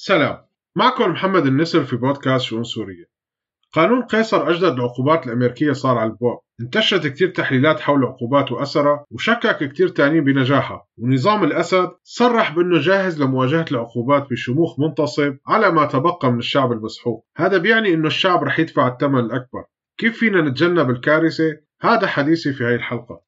سلام. معكم محمد النسر في بودكاست شؤون سورية. قانون قيصر أجدد العقوبات الأمريكية صار على البوق انتشرت كتير تحليلات حول العقوبات وأثرها وشكك كتير تانيين بنجاحها. ونظام الأسد صرح بأنه جاهز لمواجهة العقوبات بشموخ منتصب على ما تبقى من الشعب المسحوق. هذا بيعني أنه الشعب رح يدفع الثمن الأكبر. كيف فينا نتجنب الكارثة؟ هذا حديثي في هاي الحلقة.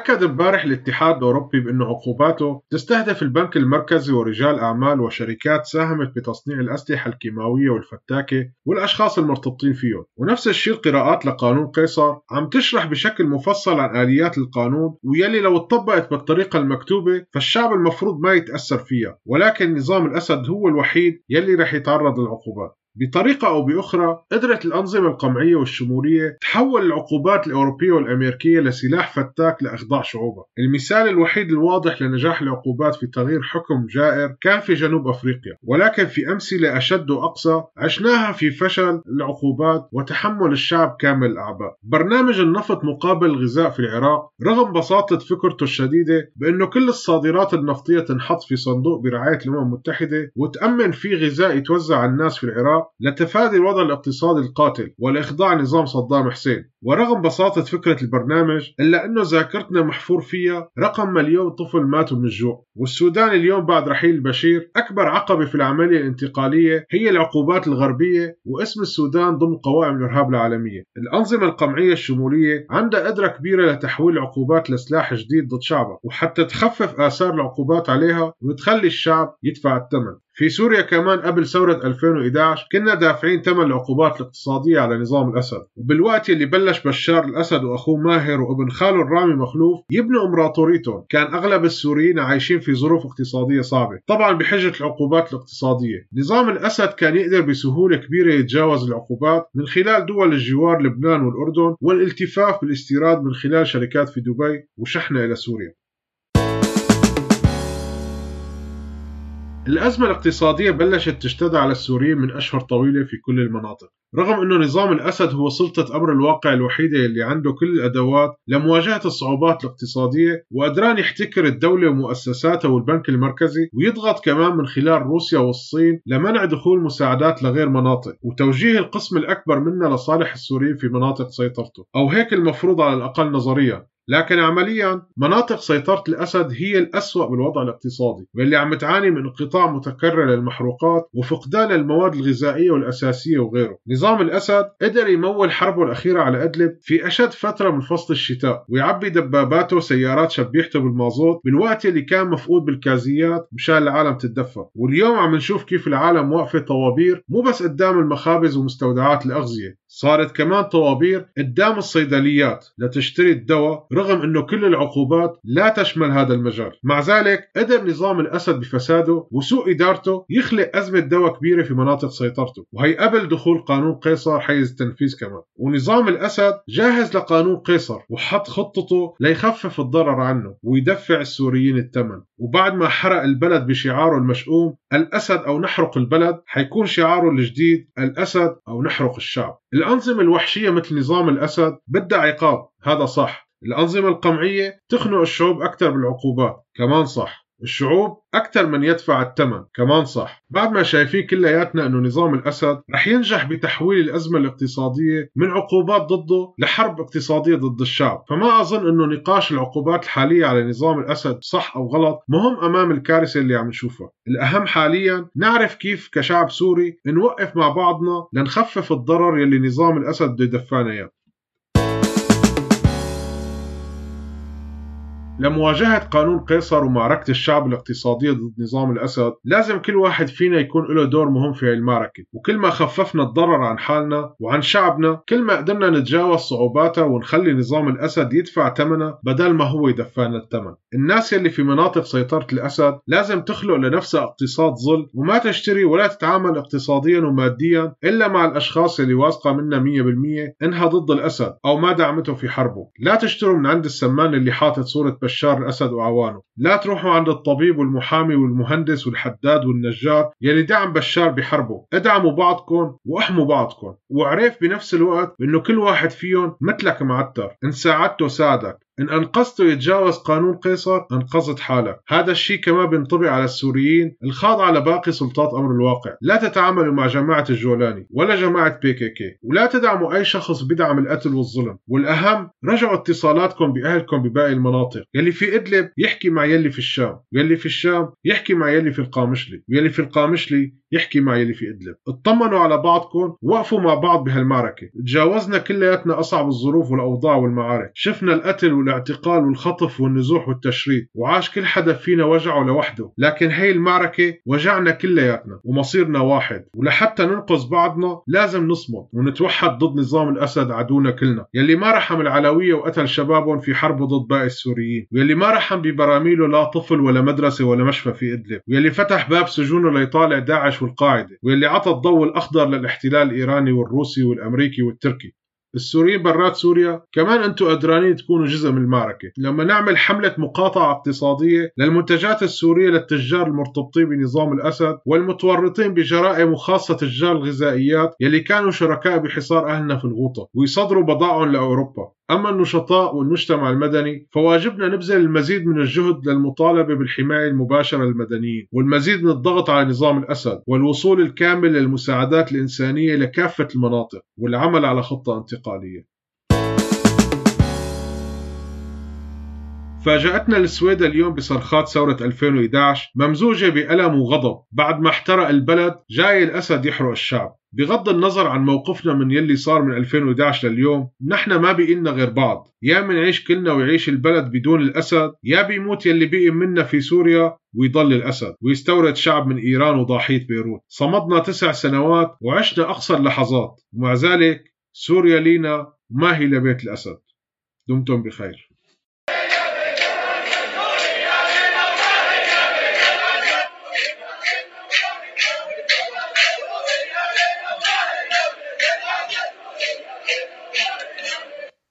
أكد امبارح الاتحاد الأوروبي بأن عقوباته تستهدف البنك المركزي ورجال أعمال وشركات ساهمت بتصنيع الأسلحة الكيماوية والفتاكة والأشخاص المرتبطين فيهم ونفس الشيء القراءات لقانون قيصر عم تشرح بشكل مفصل عن آليات القانون ويلي لو اتطبقت بالطريقة المكتوبة فالشعب المفروض ما يتأثر فيها. ولكن نظام الأسد هو الوحيد يلي رح يتعرض للعقوبات. بطريقة أو بأخرى قدرت الأنظمة القمعية والشمولية تحول العقوبات الأوروبية والأمريكية لسلاح فتاك لإخضاع شعوبها. المثال الوحيد الواضح لنجاح العقوبات في تغيير حكم جائر كان في جنوب أفريقيا ولكن في أمثلة أشد وأقصى عشناها في فشل العقوبات وتحمل الشعب كامل الأعباء. برنامج النفط مقابل الغذاء في العراق رغم بساطة فكرته الشديدة بأنه كل الصادرات النفطية تنحط في صندوق برعاية الأمم المتحدة وتأمن فيه غذاء يتوزع على الناس في العراق لتفادي الوضع الاقتصادي القاتل والإخضاع نظام صدام حسين. ورغم بساطة فكرة البرنامج إلا أنه ذاكرتنا محفور فيها رقم مليون طفل ماتوا من الجوع. والسودان اليوم بعد رحيل البشير أكبر عقبة في العملية الانتقالية هي العقوبات الغربية واسم السودان ضمن قوائم الإرهاب العالمية. الأنظمة القمعية الشمولية عندها قدرة كبيرة لتحويل العقوبات لسلاح جديد ضد شعبها وحتى تخفف آثار العقوبات عليها وتخلي الشعب يدفع الثمن. في سوريا كمان قبل ثورة 2011 كنا دافعين ثمن العقوبات الاقتصادية على نظام الأسد. وبالوقت اللي بلش بشار الأسد وأخوه ماهر وابن خاله الرامي مخلوف يبنوا إمبراطوريتهم كان أغلب السوريين عايشين في ظروف اقتصادية صعبة. طبعا بحجة العقوبات الاقتصادية. نظام الأسد كان يقدر بسهولة كبيرة يتجاوز العقوبات من خلال دول الجوار لبنان والأردن والالتفاف بالاستيراد من خلال شركات في دبي وشحنة إلى سوريا. الأزمة الاقتصادية بلشت تشتد على السوريين من أشهر طويلة في كل المناطق. رغم أنه نظام الأسد هو سلطة أمر الواقع الوحيدة اللي عنده كل الأدوات لمواجهة الصعوبات الاقتصادية وقدران يحتكر الدولة ومؤسساتها والبنك المركزي ويضغط كمان من خلال روسيا والصين لمنع دخول مساعدات لغير مناطق وتوجيه القسم الأكبر منها لصالح السوريين في مناطق سيطرته. أو هيك المفروض على الأقل نظريا. لكن عمليا مناطق سيطرة الأسد هي الأسوأ بالوضع الاقتصادي واللي عم تعاني من انقطاع متكرر للمحروقات وفقدان المواد الغذائية والأساسية وغيره. نظام الأسد قدر يمول حربه الأخيرة على أدلب في أشد فترة من فصل الشتاء ويعبي دباباته وسيارات شبيحته بالمازوت بالوقت اللي كان مفقود بالكازيات مشان العالم تتدفى واليوم عم نشوف كيف العالم واقفة طوابير مو بس قدام المخابز ومستودعات الأغذية صارت كمان طوابير قدام الصيدليات لتشتري الدواء رغم أنه كل العقوبات لا تشمل هذا المجال. مع ذلك قدر نظام الأسد بفساده وسوء إدارته يخلق أزمة دواء كبيرة في مناطق سيطرته. وهي قبل دخول قانون قيصر حيز التنفيذ كمان. ونظام الأسد جاهز لقانون قيصر وحط خطته ليخفف الضرر عنه ويدفع السوريين الثمن. وبعد ما حرق البلد بشعاره المشؤوم الأسد أو نحرق البلد حيكون شعاره الجديد الأسد أو نحرق الشعب. الأنظمة الوحشية مثل نظام الأسد بدها عقاب. هذا صح. الأنظمة القمعية تخنق الشعوب أكثر بالعقوبات. كمان صح الشعوب أكثر من يدفع الثمن. كمان صح بعد ما شايفين كلياتنا أنه نظام الأسد رح ينجح بتحويل الأزمة الاقتصادية من عقوبات ضده لحرب اقتصادية ضد الشعب. فما أظن أنه نقاش العقوبات الحالية على نظام الأسد صح أو غلط مهم أمام الكارثة اللي عم نشوفها. الأهم حاليا نعرف كيف كشعب سوري نوقف مع بعضنا لنخفف الضرر يلي نظام الأسد بده يدفعنا إياه. لمواجهة قانون قيصر ومعركة الشعب الاقتصادية ضد نظام الأسد لازم كل واحد فينا يكون له دور مهم في المعركة. وكل ما خففنا الضرر عن حالنا وعن شعبنا كل ما قدرنا نتجاوز صعوباتها ونخلي نظام الأسد يدفع ثمنها بدل ما هو يدفعنا الثمن. الناس اللي في مناطق سيطرة الأسد لازم تخلق لنفسها اقتصاد ظل وما تشتري ولا تتعامل اقتصاديا وماديا إلا مع الأشخاص اللي واثقة منا 100% إنها ضد الأسد أو ما دعمته في حربه. لا تشتروا من عند السمان اللي حاطط صورة بشار الأسد وعوانه. لا تروحوا عند الطبيب والمحامي والمهندس والحداد والنجار يلي دعم بشار بحربه. ادعموا بعضكم واحموا بعضكم. وعرف بنفس الوقت إنه كل واحد فيهم مثلك معتر. إن ساعدته ساعدك. إن أنقذته يتجاوز قانون قيصر أنقذت حالك. هذا الشيء كمان بينطبق على السوريين الخاضعة لباقي سلطات أمر الواقع. لا تتعاملوا مع جماعة الجولاني ولا جماعة بي كي كي ولا تدعموا أي شخص بدعم القتل والظلم. والأهم رجعوا اتصالاتكم بأهلكم بباقي المناطق. يلي في إدلب يحكي مع يلي في الشام. يلي في الشام يحكي مع يلي في القامشلي. ويلي في القامشلي يحكي مع يلي في إدلب. اطمنوا على بعضكم وقفوا مع بعض بهالمعركة. تجاوزنا كلياتنا أصعب الظروف والأوضاع والمعارك. شفنا القتل والاعتقال والخطف والنزوح والتشريد. وعاش كل حدا فينا وجعه لوحده. لكن هي المعركة وجعنا كلياتنا ومصيرنا واحد. ولحتى ننقذ بعضنا لازم نصمد ونتوحد ضد نظام الأسد عدونا كلنا. يلي ما رحم العلوية وقتل شبابهم في حربه ضد باقي السوريين. ويلي ما رحم ببراميله لا طفل ولا مدرسة ولا مشفى في إدلب. ويلي فتح باب سجونه ليطالع داعش والقاعدة. واللي عطى الضوء الأخضر للاحتلال الإيراني والروسي والأمريكي والتركي. السوريين برات سوريا كمان أنتم قدرانين تكونوا جزء من المعركة. لما نعمل حملة مقاطعة اقتصادية للمنتجات السورية للتجار المرتبطين بنظام الأسد والمتورطين بجرائم وخاصة تجار الغذائيات يلي كانوا شركاء بحصار أهلنا في الغوطة ويصدروا بضائعهم لأوروبا. أما النشطاء والمجتمع المدني فواجبنا نبذل المزيد من الجهد للمطالبة بالحماية المباشرة للمدنيين والمزيد من الضغط على نظام الأسد والوصول الكامل للمساعدات الإنسانية لكافة المناطق والعمل على خطة انتقالية. فاجأتنا السويد اليوم بصرخات ثورة 2011 ممزوجة بألم وغضب بعد ما احترق البلد جاي الأسد يحرق الشعب. بغض النظر عن موقفنا من يلي صار من 2011 لليوم نحن ما بقينا غير بعض. يا منعيش كلنا ويعيش البلد بدون الأسد يا بيموت يلي بقي منا في سوريا ويضل الأسد. ويستورد شعب من إيران وضاحية بيروت. صمدنا تسع سنوات وعشنا أقصى اللحظات ومع ذلك سوريا لينا ما هي لبيت الأسد. دمتم بخير.